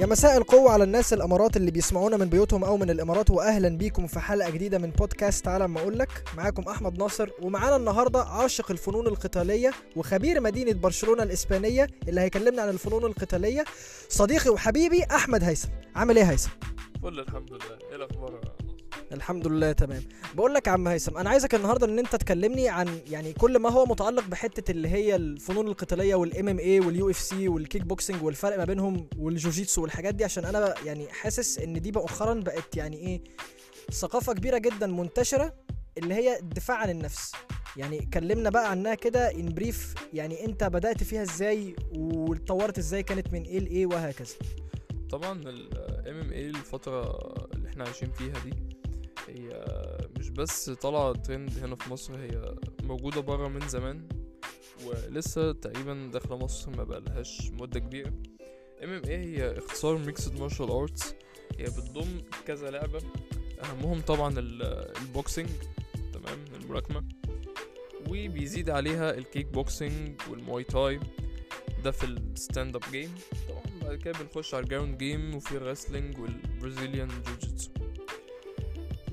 يا مساء القوة على الناس الإمارات اللي بيسمعونا من بيوتهم أو من الإمارات واهلا بيكم في حلقة جديدة من بودكاست تعالى اما أقول لك. معاكم أحمد ناصر ومعانا النهاردة عاشق الفنون القتالية وخبير مدينة برشلونة الإسبانية اللي هيكلمنا عن الفنون القتالية صديقي وحبيبي أحمد هيثم. عامل يا هيثم؟ فل الحمد لله. الأخبار؟ يا ناصر؟ الحمد لله تمام. بقول لك يا عم هيثم أنا عايزك النهارده إن أنت تكلمني عن يعني كل ما هو متعلق بحتة اللي هي الفنون القتالية وال MMA وال UFC والكيك بوكسنج والفرق ما بينهم والجوجيتسو والحاجات دي عشان أنا يعني حاسس إن دي مؤخرا بقت يعني إيه ثقافة كبيرة جدا منتشرة اللي هي الدفاع عن النفس. يعني كلمنا بقى عنها كده ان بريف يعني أنت بدأت فيها إزاي واتطورت إزاي كانت من إيه لايه وهكذا. طبعا ال MMA الفترة اللي إحنا عايشين فيها دي هي مش بس طالعة ترند هنا في مصر هي موجودة برا من زمان ولسه تقريبا داخلة مصر ما بقالهاش مدة كبيرة. MMA هي اختصار Mixed Martial Arts. هي بتضم كذا لعبة. أهمهم طبعا ال- boxing تمام الملاكمة. وبيزيد عليها الكيك بوكسينج والمواي تاي. ده في ال stand up game. طبعا بعد كده بنخش على ال ground game وفي ال wrestling وال Brazilian jiu-jitsu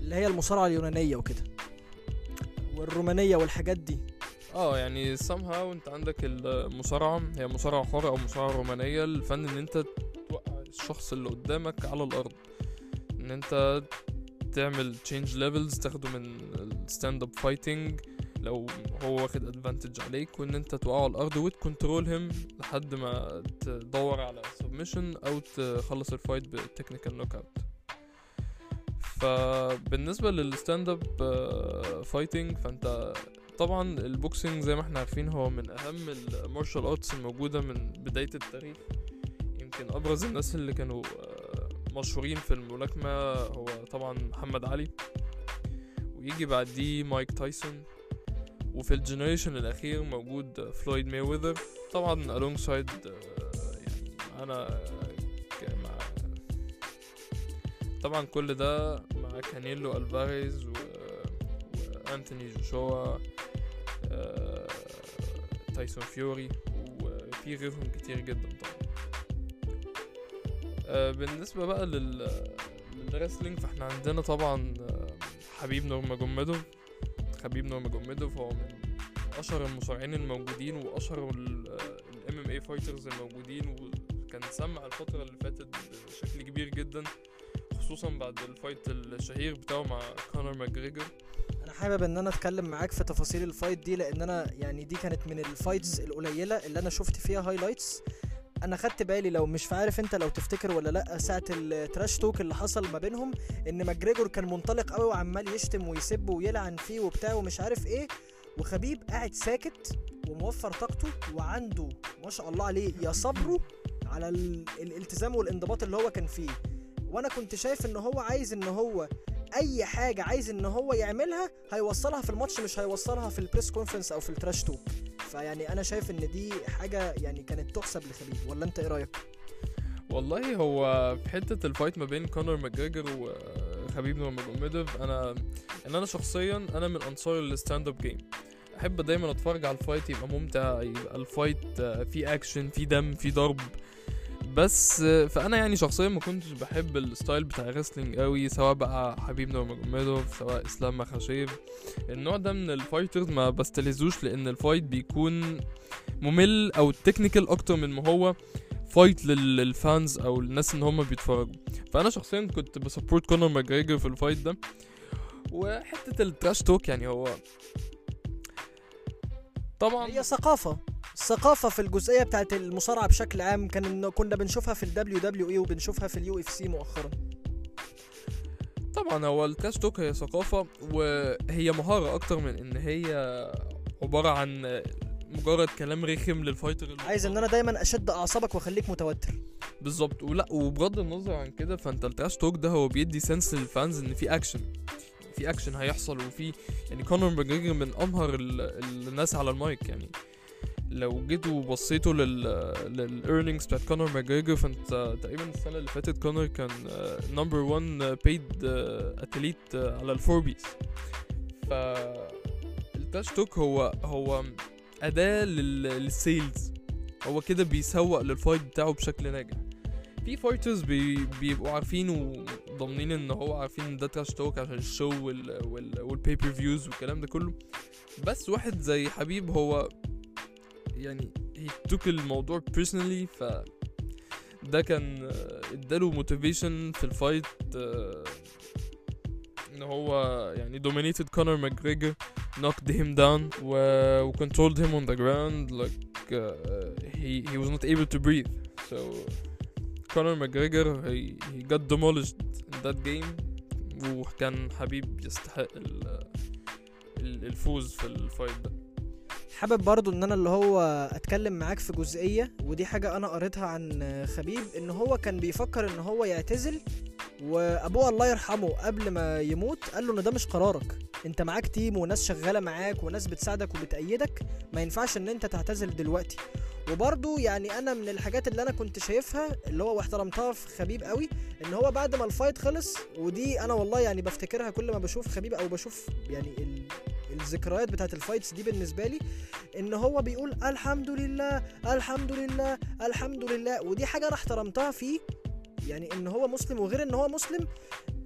اللي هي المصارعة اليونانية وكده. والرومانية والحاجات دي. آه يعني somehow أنت عندك المصارعة هي مصارعة حرة أو مصارعة رومانية الفن إن أنت توقع الشخص اللي قدامك على الأرض. إن أنت تعمل change levels تاخده من ال stand up fighting لو هو واخد advantage عليك وإن أنت توقعه على الأرض وت control him لحد ما تدور على submission أو تخلص ال fight ب technical knockout فبالنسبة لل stand up fighting فأنت طبعا ال boxing زي ما إحنا عارفين هو من أهم ال martial arts الموجودة من بداية التاريخ. يمكن أبرز الناس اللي كانوا آه، مشهورين في الملاكمة هو طبعا محمد علي. ويجي بعديه مايك تايسون. وفي ال generation الأخير موجود فلويد مايويذر طبعا alongside آه، يعني معانا طبعا كل ده مع كانيلو ألفاريز و... وانتوني جوشوا آه، تايسون فيوري وفي غيرهم كتير جدا طبعا. آه، بالنسبة بقى لل لل wrestling فاحنا عندنا طبعا آه، حبيب نورماجوميدوف خبيب نورماجوميدوف هو من أشهر المصارعين الموجودين وأشهر ال MMA fighters الموجودين وكان سمع الفترة اللي فاتت بشكل كبير جدا. خصوصا بعد ال fight الشهير بتاعه مع كونر ماجريجر أنا حابب إن أنا أتكلم معاك في تفاصيل ال fight دي لأن أنا يعني دي كانت من ال fights القليلة اللي أنا شفت فيها highlights أنا خدت بالي لو مش عارف أنت لو تفتكر ولا لأ ساعة ال trash talk اللي حصل ما بينهم إن ماجريجور كان منطلق قوي وعمال يشتم ويسب ويلعن فيه وبتاع ومش عارف إيه وخبيب قاعد ساكت وموفر طاقته وعنده ما شاء الله عليه يا صبره على ال- الالتزام والانضباط اللي هو كان فيه. وأنا كنت شايف ان هو عايز ان هو اي حاجة عايز ان هو يعملها هيوصلها في الماتش مش هيوصلها في ال press conference أو في ال trash talk فيعني أنا شايف إن دي حاجة يعني كانت تحسب لخبيب ولا أنت إيه رأيك؟ والله هو في حتة ال fight ما بين كونر ماجريجر وخبيب نورماجوميدوف أنا إن أنا شخصيا أنا من أنصار ال stand up game أحب دايما أتفرج على ال fight يبقى ممتع يبقى ال fight فيه اكشن فيه دم فيه ضرب. بس فأنا يعني شخصيا ما كنتش بحب ال style بتاع ال wrestling قوي سواء بقى حبيب نورماجوميدوف سواء إسلام مخاشيف. النوع ده من ال fighters ما بستلذوش لأن ال fight بيكون ممل أو technical أكتر من ما هو fight لل- لل fans أو الناس إن هم بيتفرجوا. فأنا شخصيا كنت ب support كونر ماجريجر في ال fight ده. وحتة ال trash talk يعني هو طبعا هي ثقافة. الثقافة في الجزئية بتاعت المصارعة بشكل عام كان كنا بنشوفها في ال WWE وبنشوفها في ال UFC مؤخرا. طبعا هو ال trash talk هي ثقافة وهي مهارة أكتر من إن هي عبارة عن مجرد كلام رخم لل fighter عايز إن أنا دايما أشد أعصابك وأخليك متوتر. بالظبط. ولا وبغض النظر عن كده فأنت ال trash talk ده هو بيدي sense لل fans إن في اكشن في اكشن هيحصل وفي يعني كونر ماجريجر من أمهر ال- ال- الناس على المايك يعني. لو جيتوا بصيتوا لل لل earnings بتاعت كونر ماجريجر فانت تقريبا السنة اللي فاتت كونر كان number 1 paid athlete على الفوربيز. ف ال trash talk هو هو أداة لل- لل sales هو كده بيسوق لل fight بتاعه بشكل ناجح. في fighters بي بيبقوا عارفين وضامنين إن هو عارفين ان ده trash talk عشان ال show وال وال وال pay-per-views والكلام ده كله. بس واحد زي حبيب هو يعني he took الموضوع personally ف ده كان آه، اداله موتيفيشن في الفايت آه، ان هو يعني dominated كونر ماجريجر knocked him down و, controlled him on the ground like uh, he he was not able to breathe so Conor McGregor he, he got demolished in that game وكان حبيب يستحق ال- الفوز في ال fight ده حابب برضو إن أنا اللي هو أتكلم معاك في جزئية ودي حاجة أنا قريتها عن خبيب إن هو كان بيفكر إن هو يعتزل وأبوه الله يرحمه قبل ما يموت قال له إن ده مش قرارك أنت معاك team وناس شغالة معاك وناس بتساعدك وبتأيدك ما ينفعش إن أنت تعتزل دلوقتي وبرضو يعني أنا من الحاجات اللي أنا كنت شايفها اللي هو واحترمتها في خبيب قوي إن هو بعد ما ال fight خلص ودي أنا والله يعني بفتكرها كل ما بشوف خبيب أو بشوف يعني. الذكريات بتاعت ال fights دي بالنسبة لي إن هو بيقول الحمد لله الحمد لله الحمد لله. ودي حاجة أنا احترمتها فيه. يعني إن هو مسلم وغير إن هو مسلم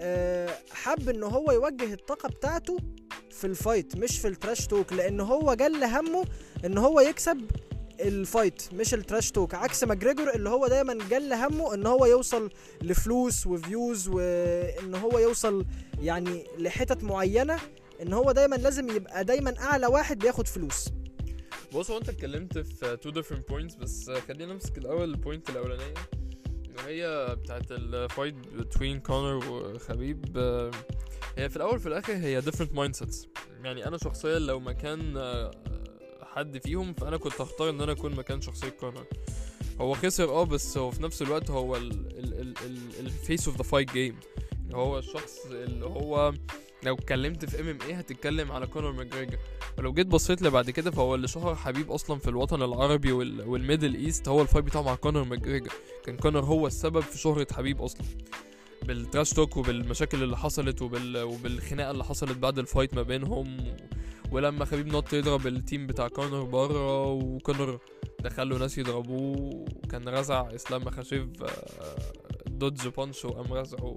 آه، حب إن هو يوجه الطاقة بتاعته في ال fight مش في ال trash talk لأن هو جل همه إن هو يكسب ال fight مش ال trash talk عكس ماجريجور اللي هو دايما جل همه إن هو يوصل لفلوس و views وإن هو يوصل يعني لحتت معينة. إن هو دايما لازم يبقى دايما أعلى واحد بياخد فلوس. بص هو أنت اتكلمت في two different points بس خلينا نمسك الأول ال point الأولانية. وهي بتاعت ال fight بين كونر وخبيب هي في الأول في الآخر هي different mindsets. يعني أنا شخصيا لو مكان حد فيهم فأنا كنت هختار إن أنا أكون مكان شخصية كونر هو خسر آه بس هو في نفس الوقت هو ال face of the fight game هو الشخص اللي هو لو اتكلمت في MMA هتتكلم على كونر ماجريجر ولو جيت بصيت لبعد كده فهو اللي شهر خبيب أصلا في الوطن العربي وال... وال Middle East هو ال fight بتاعه مع كونر ماجريجر كان كونر هو السبب في شهرة خبيب أصلا. بال trash talk وبالمشاكل اللي حصلت وبال... وبالخناقة اللي حصلت بعد ال fight ما بينهم. و... ولما خبيب نط يضرب ال team بتاع كونر بره وكونر دخله ناس يضربوه. وكان رزع إسلام مخاتشيف dodge punch وقام رزعه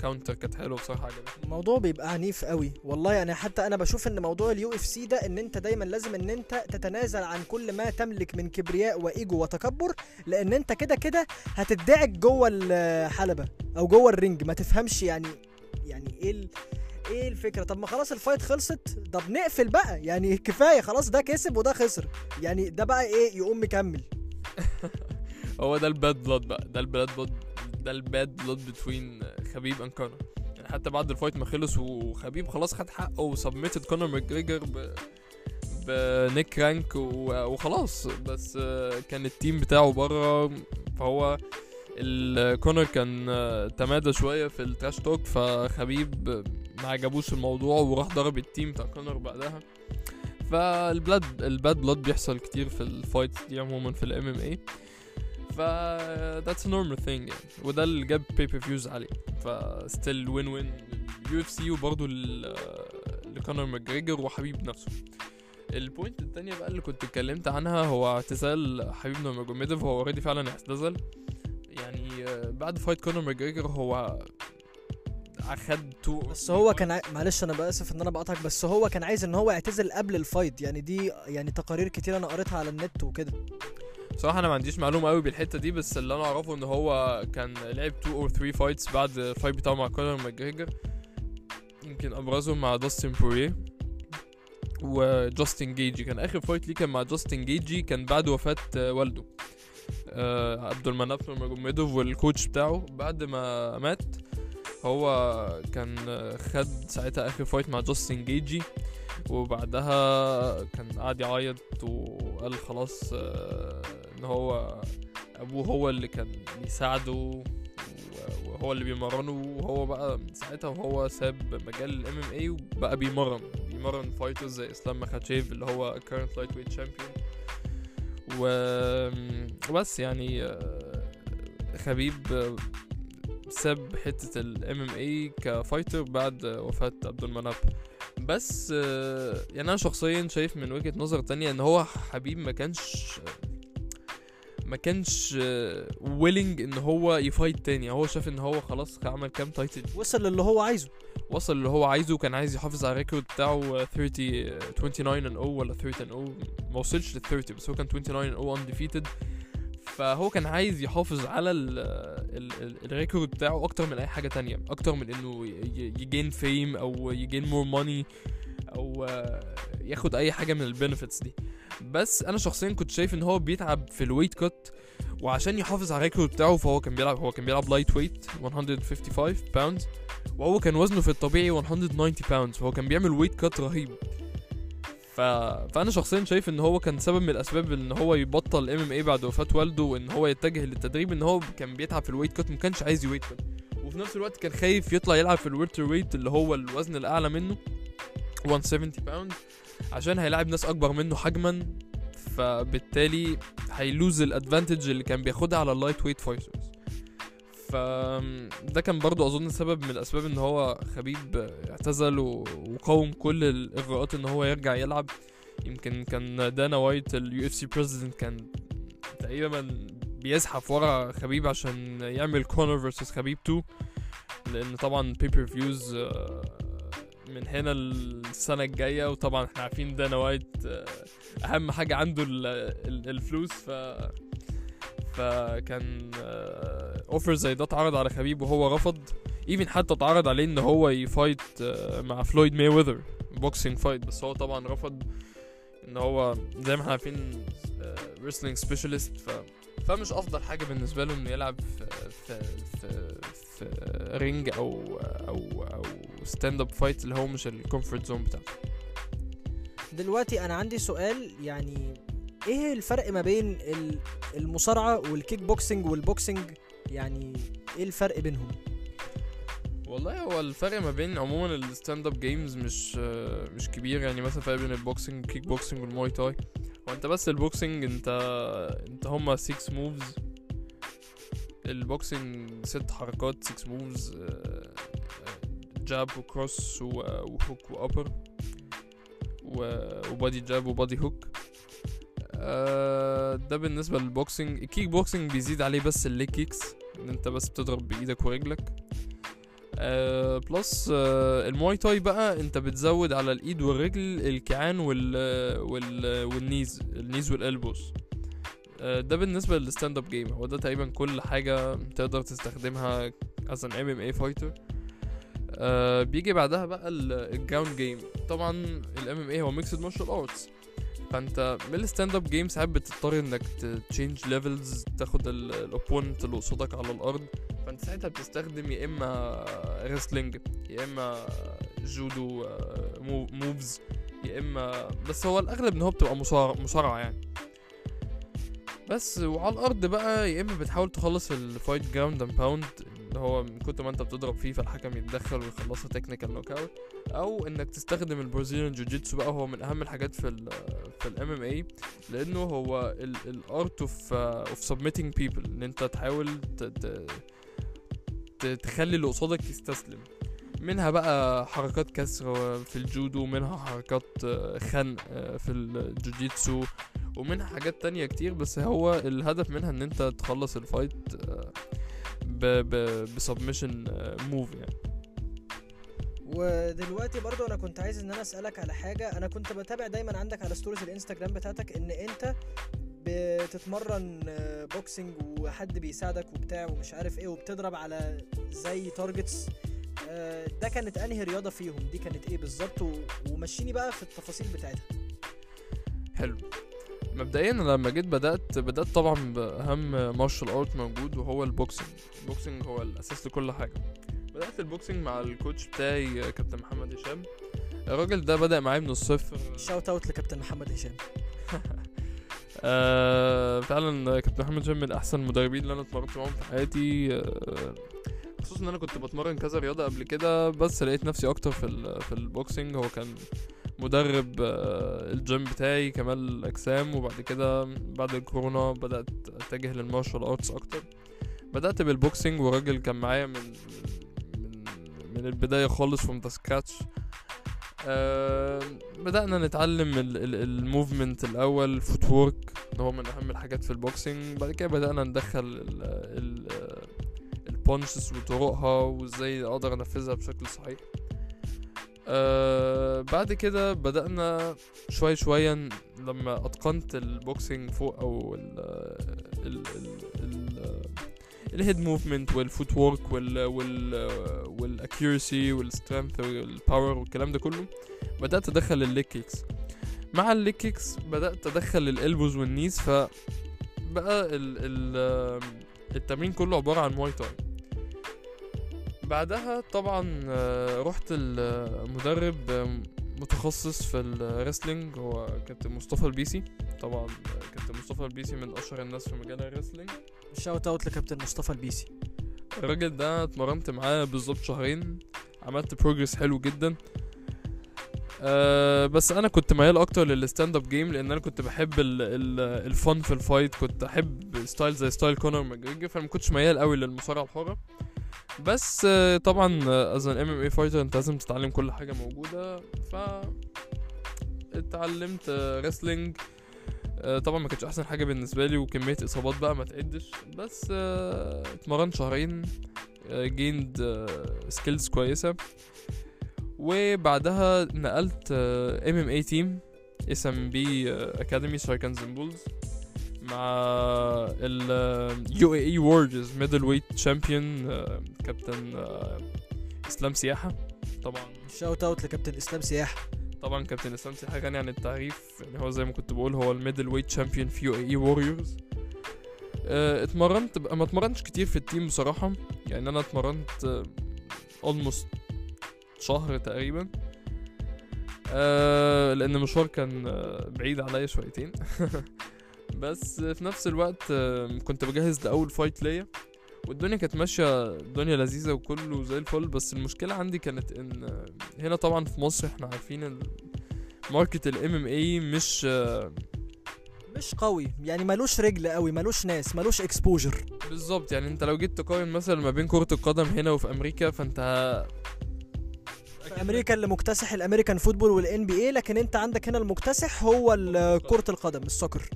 counter كانت حلوة بصراحة عجبتني. الموضوع بيبقى عنيف قوي. والله يعني حتى أنا بشوف إن موضوع ال UFC ده إن أنت دايما لازم إن أنت تتنازل عن كل ما تملك من كبرياء وإيجو وتكبر لأن أنت كده كده هتدعك جوه الحلبة أو جوه ال ring. ما تفهمش يعني يعني إيه ال... إيه الفكرة؟ طب ما خلاص ال fight خلصت. طب نقفل بقى. يعني كفاية خلاص ده كسب وده خسر. يعني ده بقى إيه؟ يقوم مكمل. هو ده ال bad blood بقى. ده ال bad blood ده ال bad blood between خبيب and كونر يعني حتى بعد ال fight ما خلص وخبيب خلاص خد حقه و submitted كونر ماجريجر ب ب neck crank وخلاص. بس كان ال team بتاعه بره فهو الكونر كان تمادى شوية في ال trash talk فخبيب ما عجبوش الموضوع وراح ضرب ال team بتاع كونر بعدها. فال blood ال bad blood بيحصل كتير في ال fight دي عموما في ال MMA ف that's a normal thing يعني. وده اللي جاب pay-per-views عليه. ف still win ال UFC وبرضه لكونر ماجريجر وخبيب نفسه. ال point التانية بقى اللي كنت اتكلمت عنها هو اعتزال خبيب نورماجوميدوف هو already فعلا اعتزل. يعني آه، بعد fight كونر ماجريجر هو أخد two بس هو كان عاي... معلش أنا بأسف إن أنا بقطعك بس هو كان عايز إن هو يعتزل قبل ال fight يعني دي يعني تقارير كتير أنا قريتها على النت وكده. بصراحة أنا ما عنديش معلومة قوي بالحتة دي بس اللي أنا أعرفه إن هو كان لعب 2 أو 3 fights بعد ال fight بتاعه مع كونر ماجريجر. يمكن أبرزهم مع داستن بوريه وجاستن جيجي كان آخر fight ليه كان مع جاستن جيجي كان بعد وفاة آه، والده. آه، عبد المناف نورماجوميدوف وال coach بتاعه. بعد ما مات هو كان خد ساعتها آخر fight مع جاستن جيجي وبعدها كان قاعد يعيط وقال خلاص آه، إن هو أبوه هو اللي كان بيساعده وهو اللي بيمرنه وهو بقى من ساعتها وهو ساب مجال ال MMA وبقى بيمرن بيمرن fighters زي إسلام مخاتشيف اللي هو current lightweight champion وبس يعني آه، خبيب ساب حتة ال MMA ك fighter بعد وفاة عبد المناف بس آه، يعني أنا شخصيا شايف من وجهة نظر تانية إن هو خبيب ما كانش ما كانش willing إن هو ي fight تاني. هو شاف إن هو خلاص عمل كام title وصل للي هو عايزه. وصل اللي هو عايزه وكان عايز يحافظ على ال record بتاعه 30 29 and 0 ولا 30 and 0 ما وصلش لل 30 بس هو كان 29 and 0 undefeated. فهو كان عايز يحافظ على ال ال ال ال record بتاعه أكتر من أي حاجة تانية. أكتر من إنه ي gain fame أو ي gain more money أو آه، ياخد أي حاجة من ال benefits دي. بس أنا شخصيا كنت شايف إن هو بيتعب في ال weight cut وعشان يحافظ على ال record بتاعه فهو كان بيلعب هو كان بيلعب lightweight 155 pounds وهو كان وزنه في الطبيعي 190 pounds فهو كان بيعمل weight cut رهيب. ف... فأنا شخصيا شايف إن هو كان سبب من الأسباب إن هو يبطل MMA بعد وفاة والده وإن هو يتجه للتدريب إن هو كان بيتعب في ال weight cut ما كانش عايز ي weight cut وفي نفس الوقت كان خايف يطلع يلعب في ال welterweight اللي هو الوزن الأعلى منه 170 pound عشان هيلاعب ناس أكبر منه حجما فبالتالي هي lose ال advantage اللي كان بياخدها على ال lightweight fighters. فده كان برضو أظن سبب من الأسباب إن هو خبيب اعتزل وقاوم كل الإغراءات إن هو يرجع يلعب. يمكن كان دانا وايت ال UFC president كان تقريبا بيزحف ورا خبيب عشان يعمل كونر versus خبيب 2 لأن طبعا pay-per-views من هنا السنة الجاية وطبعا إحنا عارفين دانا وايت آه، أهم حاجة عنده ال- ال- الفلوس ف فكان offer زي ده اتعرض على خبيب وهو رفض. even حتى اتعرض عليه إن هو ي fight آه، مع فلويد ماي ويذر boxing fight بس هو طبعا رفض إن هو زي ما إحنا عارفين wrestling specialist ف فمش أفضل حاجة بالنسبة له إنه يلعب في في في, في ring أو أو أو stand-up fight اللي هو مش ال comfort zone بتاعته. دلوقتي أنا عندي سؤال يعني إيه الفرق ما بين ال- المصارعة وال kickboxing وال boxing يعني إيه الفرق بينهم؟ والله هو الفرق ما بين عموما ال stand-up games مش آه، مش كبير. يعني مثلا الفرق بين ال boxing ال kickboxing وال Muay Thai هو أنت بس ال boxing أنت أنت هما 6 moves ال boxing ست حركات 6 موفز جاب وكروس وهوك وابر وبادي جاب وبادي هوك ده بالنسبة لل boxing ال kickboxing بيزيد عليه بس ال leg kicks إن أنت بس بتضرب بإيدك ورجلك. آه plus آه المواي تاي بقى أنت بتزود على الإيد والرجل الكيعان وال وال وال knees ال knees وال elbows آه ده بالنسبة لل stand up game هو ده تقريبا كل حاجة تقدر تستخدمها an MMA fighter بيجي بعدها بقى ال ground game طبعا ال MMA هو mixed martial arts فأنت من ال stand up game ساعات بتضطر إنك change levels تاخد ال opponent اللي قصادك على الأرض. فأنت ساعتها بتستخدم يا إما wrestling يا إما جودو moves يا اما بس هو الأغلب إن هو بتبقى مصارعة يعني. بس وعلى الأرض بقى يا إما بتحاول تخلص ال fight ground and pound اللي هو من كتر ما أنت بتضرب فيه فالحكم يتدخل ويخلصها technical knockout أو إنك تستخدم ال Brazilian جوجيتسو بقى هو من أهم الحاجات في ال في ال MMA لأنه هو ال art of of submitting people إن أنت تحاول تخلي اللي قصادك يستسلم. منها بقى حركات كسر في الجودو منها حركات خنق في الجوجيتسو ومنها حاجات تانية كتير بس هو الهدف منها إن أنت تخلص ال fight آه، ب ب ب submission move يعني. ودلوقتي برضو أنا كنت عايز إن أنا أسألك على حاجة. أنا كنت بتابع دايما عندك على stories الإنستجرام بتاعتك إن أنت بتتمرن آه، boxing وحد بيساعدك وبتاع ومش عارف إيه وبتضرب على زي targets آه، ده كانت أنهي رياضة فيهم؟ دي كانت إيه بالظبط؟ ومشيني بقى في التفاصيل بتاعتها. حلو. مبدئيا لما جيت بدأت بدأت طبعا بأهم martial art موجود وهو ال boxing ال boxing هو الأساس لكل حاجة. بدأت ال boxing مع ال coach بتاعي كابتن محمد هشام. الراجل ده بدأ معايا من الصفر. shout out لكابتن محمد هشام. آه فعلا كابتن محمد هشام من أحسن المدربين اللي أنا اتمرنت معاهم في حياتي. آه خصوصا إن أنا كنت بتمرن كذا رياضة قبل كده بس لقيت نفسي أكتر في ال- في ال boxing هو كان مدرب آه الجيم بتاعي كمال أجسام وبعد كده بعد الكورونا بدأت أتجه لل martial arts أكتر. بدأت بال boxing وراجل كان معايا من من من البداية خالص the scratch. آه بدأنا نتعلم ال movement الأول footwork ان هو من أهم الحاجات في ال boxing بعد كده بدأنا ندخل ال ال ال punches وطرقها وإزاي أقدر أنفذها بشكل صحيح. آه بعد كده بدأنا شوية شوية لما أتقنت ال boxing فوق أو ال ال ال ال ال head movement وال footwork وال وال وال accuracy وال strength وال power والكلام ده كله بدأت أدخل ال leg kicks مع ال leg kicks بدأت أدخل ال elbows وال knees فبقى ال ال التمرين كله عبارة عن مواي تاي بعدها طبعا آه، رحت المدرب متخصص في ال wrestling هو كابتن مصطفى البيسي. طبعا آه، كابتن مصطفى البيسي من أشهر الناس في مجال ال wrestling. shout out لكابتن مصطفى البيسي. الراجل ده اتمرنت معاه بالظبط شهرين عملت progress حلو جدا. أه بس أنا كنت ميال أكتر لل stand up game لأن أنا كنت بحب ال ال الفن في ال fight كنت أحب style زي style كونر ماجريجر فما كنتش ميال قوي للمصارعة الحرة. بس آه، طبعا as an MMA fighter انت لازم تتعلم كل حاجة موجودة. ف اتعلمت ريسلينج طبعا ما كانتش أحسن حاجة بالنسبة لي وكمية إصابات بقى ما تعدش. بس آه، اتمرنت شهرين جيند سكيلز كويسة. وبعدها نقلت ام ام اي تيم اس ام بي اكاديمي سايكنز بولز مع ال يو اي اي وورجز ميدل ويت تشامبيون كابتن آه، إسلام سياحة. طبعا. shout out لكابتن إسلام سياح طبعا كابتن إسلام سياحة غني عن التعريف. يعني هو زي ما كنت بقول هو ال middleweight champion في UAE Warriors اتمرنت ما اتمرنتش كتير في ال team بصراحة. يعني أنا اتمرنت almost شهر تقريبا. آه لأن المشوار كان آه، بعيد عليا شويتين. بس في نفس الوقت كنت بجهز لأول fight ليا والدنيا كانت ماشية الدنيا لذيذة وكله زي الفل. بس المشكلة عندي كانت إن هنا طبعا في مصر إحنا عارفين market ال MMA مش مش قوي. يعني ملوش رجل قوي ملوش ناس ملوش exposure بالظبط. يعني انت لو جيت تقارن مثلا ما بين كرة القدم هنا وفي أمريكا فانت في أمريكا اللي مكتسح ال American football وال NBA لكن انت عندك هنا المكتسح هو كرة القدم ال soccer.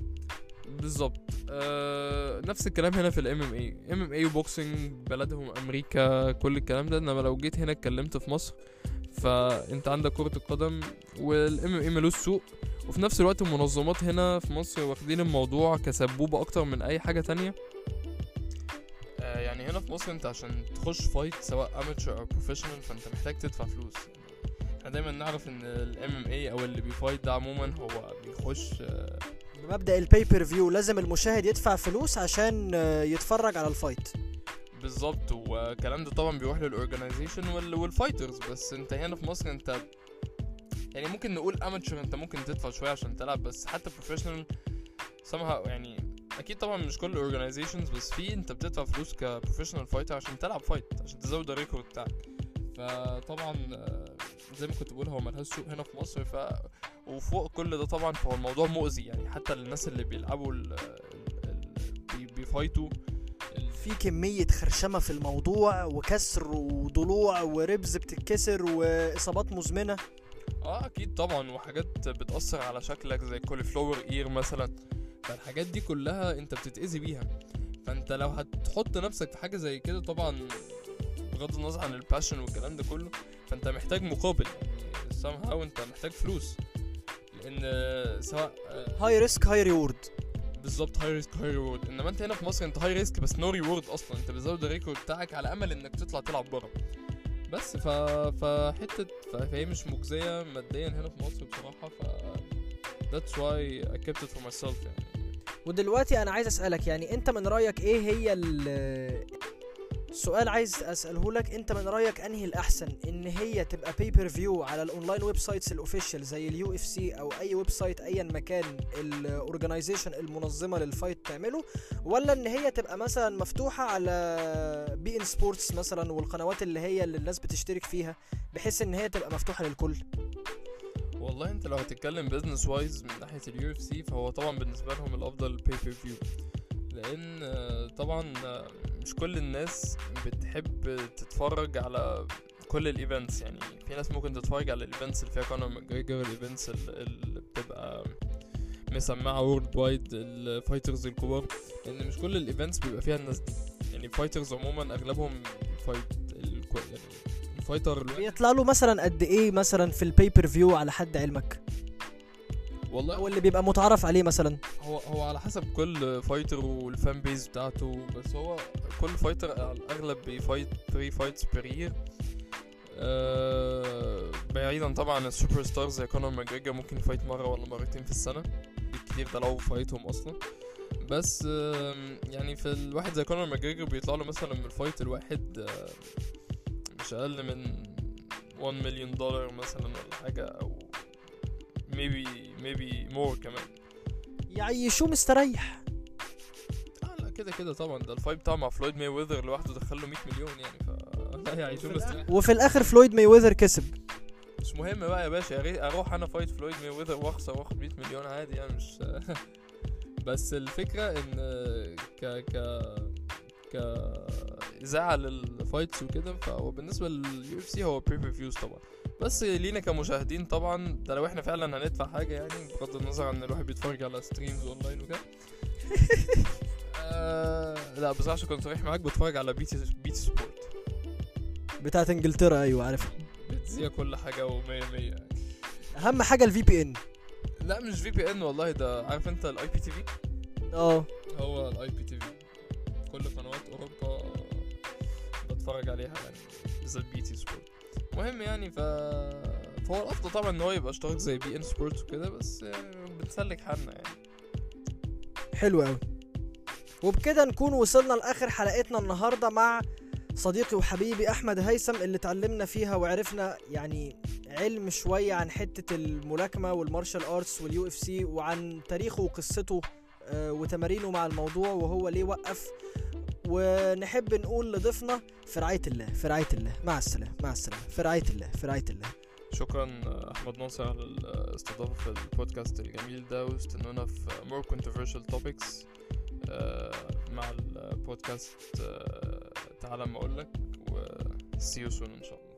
بالظبط. آه نفس الكلام هنا في ال MMA MMA و boxing بلدهم أمريكا كل الكلام ده. إنما لو جيت هنا اتكلمت في مصر فأنت عندك كرة القدم وال MMA ملوش سوق. وفي نفس الوقت المنظمات هنا في مصر واخدين الموضوع كسبوبة أكتر من أي حاجة تانية. آه يعني هنا في مصر أنت عشان تخش fight سواء amateur أو professional فأنت محتاج تدفع فلوس. إحنا دايما نعرف إن ال MMA أو اللي بي fight ده عموما هو بيخش آه بمبدأ ال pay per view لازم المشاهد يدفع فلوس عشان آه، يتفرج على ال fight بالظبط. والكلام ده طبعا بيروح لل organization وال... وال fighters بس انت هنا في مصر انت يعني ممكن نقول amateur انت ممكن تدفع شوية عشان تلعب. بس حتى professional somehow يعني أكيد طبعا مش كل ال organizations بس في انت بتدفع فلوس ك professional fighter عشان تلعب fight عشان تزود ال record بتاعك. فطبعا آه، زي ما كنت بقول هو ملهاش سوق هنا في مصر. ف وفوق كل ده طبعا فهو الموضوع مؤذي يعني. حتى للناس اللي بيلعبوا ال... ال... ال... بي- بي fight وا. في كمية خرشمة في الموضوع وكسر وضلوع و ribs بتتكسر وإصابات مزمنة. آه أكيد طبعا. وحاجات بتأثر على شكلك زي cauliflower ear مثلا. فالحاجات دي كلها أنت بتتأذي بيها. فأنت لو هتحط نفسك في حاجة زي كده طبعا بغض النظر عن ال passion والكلام ده كله فأنت محتاج مقابل. يعني somehow أنت محتاج فلوس. لأن آه، سواء high risk high reward بالظبط high risk high reward إنما أنت هنا في مصر أنت high risk بس no reward أصلا. أنت بتزود ال record بتاعك على أمل إنك تطلع تلعب بره. بس ف فحته فهي مش مجزية ماديا هنا في مصر بصراحة. ف that's why I kept it for myself يعني. ودلوقتي أنا عايز أسألك يعني أنت من رأيك إيه هي ال السؤال عايز أسأله لك أنت من رأيك أنهي الأحسن؟ إن هي تبقى pay per view على ال online websites ال official زي ال UFC أو أي website ايا مكان ال organization المنظمة لل fight تعمله؟ ولا إن هي تبقى مثلا مفتوحة على beIN Sports مثلا والقنوات اللي هي اللي الناس بتشترك فيها بحيث إن هي تبقى مفتوحة للكل؟ والله أنت لو هتتكلم business wise من ناحية ال UFC فهو طبعا بالنسبة لهم الأفضل pay per view لأن طبعا مش كل الناس بتحب تتفرج على كل ال events يعني في ناس ممكن تتفرج على ال events اللي فيها كونر ماجريجر ال events اللي بتبقى مسمعة worldwide ال fighters الكبار لأن مش كل ال events بيبقى فيها الناس دي. يعني fighters عموما أغلبهم fight الكو... يعني ال fighter بيطلع له مثلا قد إيه مثلا في ال pay per view على حد علمك؟ والله أو اللي بيبقى متعارف عليه مثلا. هو هو على حسب كل fighter وال fan base بتاعته بس هو كل fighter على الأغلب بي fight 3 fights per year بعيدا طبعا ال superstars زي كونر ماجريجر ممكن ي fight مرة ولا مرتين في السنة. بالكتير ده لو fight هم أصلا. بس يعني في الواحد زي كونر ماجريجر بيطلع له مثلا من ال fight الواحد آه، مش أقل من 1 مليون دولار مثلا ولا حاجة أو maybe maybe more كمان. يعيشوه مستريح؟ آه لا كده كده طبعا. ده ال fight بتاعه مع فلويد ماي ويذر لوحده دخل له 100 مليون يعني ف لا يعيشون مستريح؟ وفي الآخر فلويد ماي ويذر كسب. مش مهم بقى يا باشا أروح أنا fight فلويد ماي ويذر واخسر واخد 100 مليون عادي يعني مش بس الفكرة إن ك ك ك اذاعه لل fights وكده فهو بالنسبة لل UFC هو pay per views طبعا. بس لينا كمشاهدين طبعا ده لو إحنا فعلا هندفع حاجة يعني بغض النظر عن الواحد بيتفرج على streams online وكده. آه لا بصراحة عشان كنت صريح معاك بتفرج على BT BT Sport بتاعت إنجلترا أيوه عارفها بتذيع كل حاجة و100 100 يعني أهم حاجة ال VPN لا مش VPN والله ده عارف أنت ال IPTV آه. هو ال IPTV كل قنوات أوروبا بتفرج عليها يعني بالذات BT Sport المهم يعني ف فهو الافضل طبعا إن هو يبقى اشتراك زي beIN Sport وكده بس يعني بنسلك حالنا يعني. حلو قوي وبكده نكون وصلنا لآخر حلقتنا النهارده مع صديقي وحبيبي أحمد هيثم اللي اتعلمنا فيها وعرفنا يعني علم شوية عن حتة الملاكمة وال martial arts وال UFC وعن تاريخه وقصته آه، وتمارينه مع الموضوع وهو ليه وقف ونحب نقول لضيفنا في رعايه الله في رعايه الله. مع السلامة مع السلامة. في رعايه الله في رعايه الله. شكرا أحمد ناصر على الاستضافه في البودكاست الجميل ده واستنونا في more controversial topics آه، مع البودكاست آه، تعالى ما أقول لك و see you soon إن شاء الله.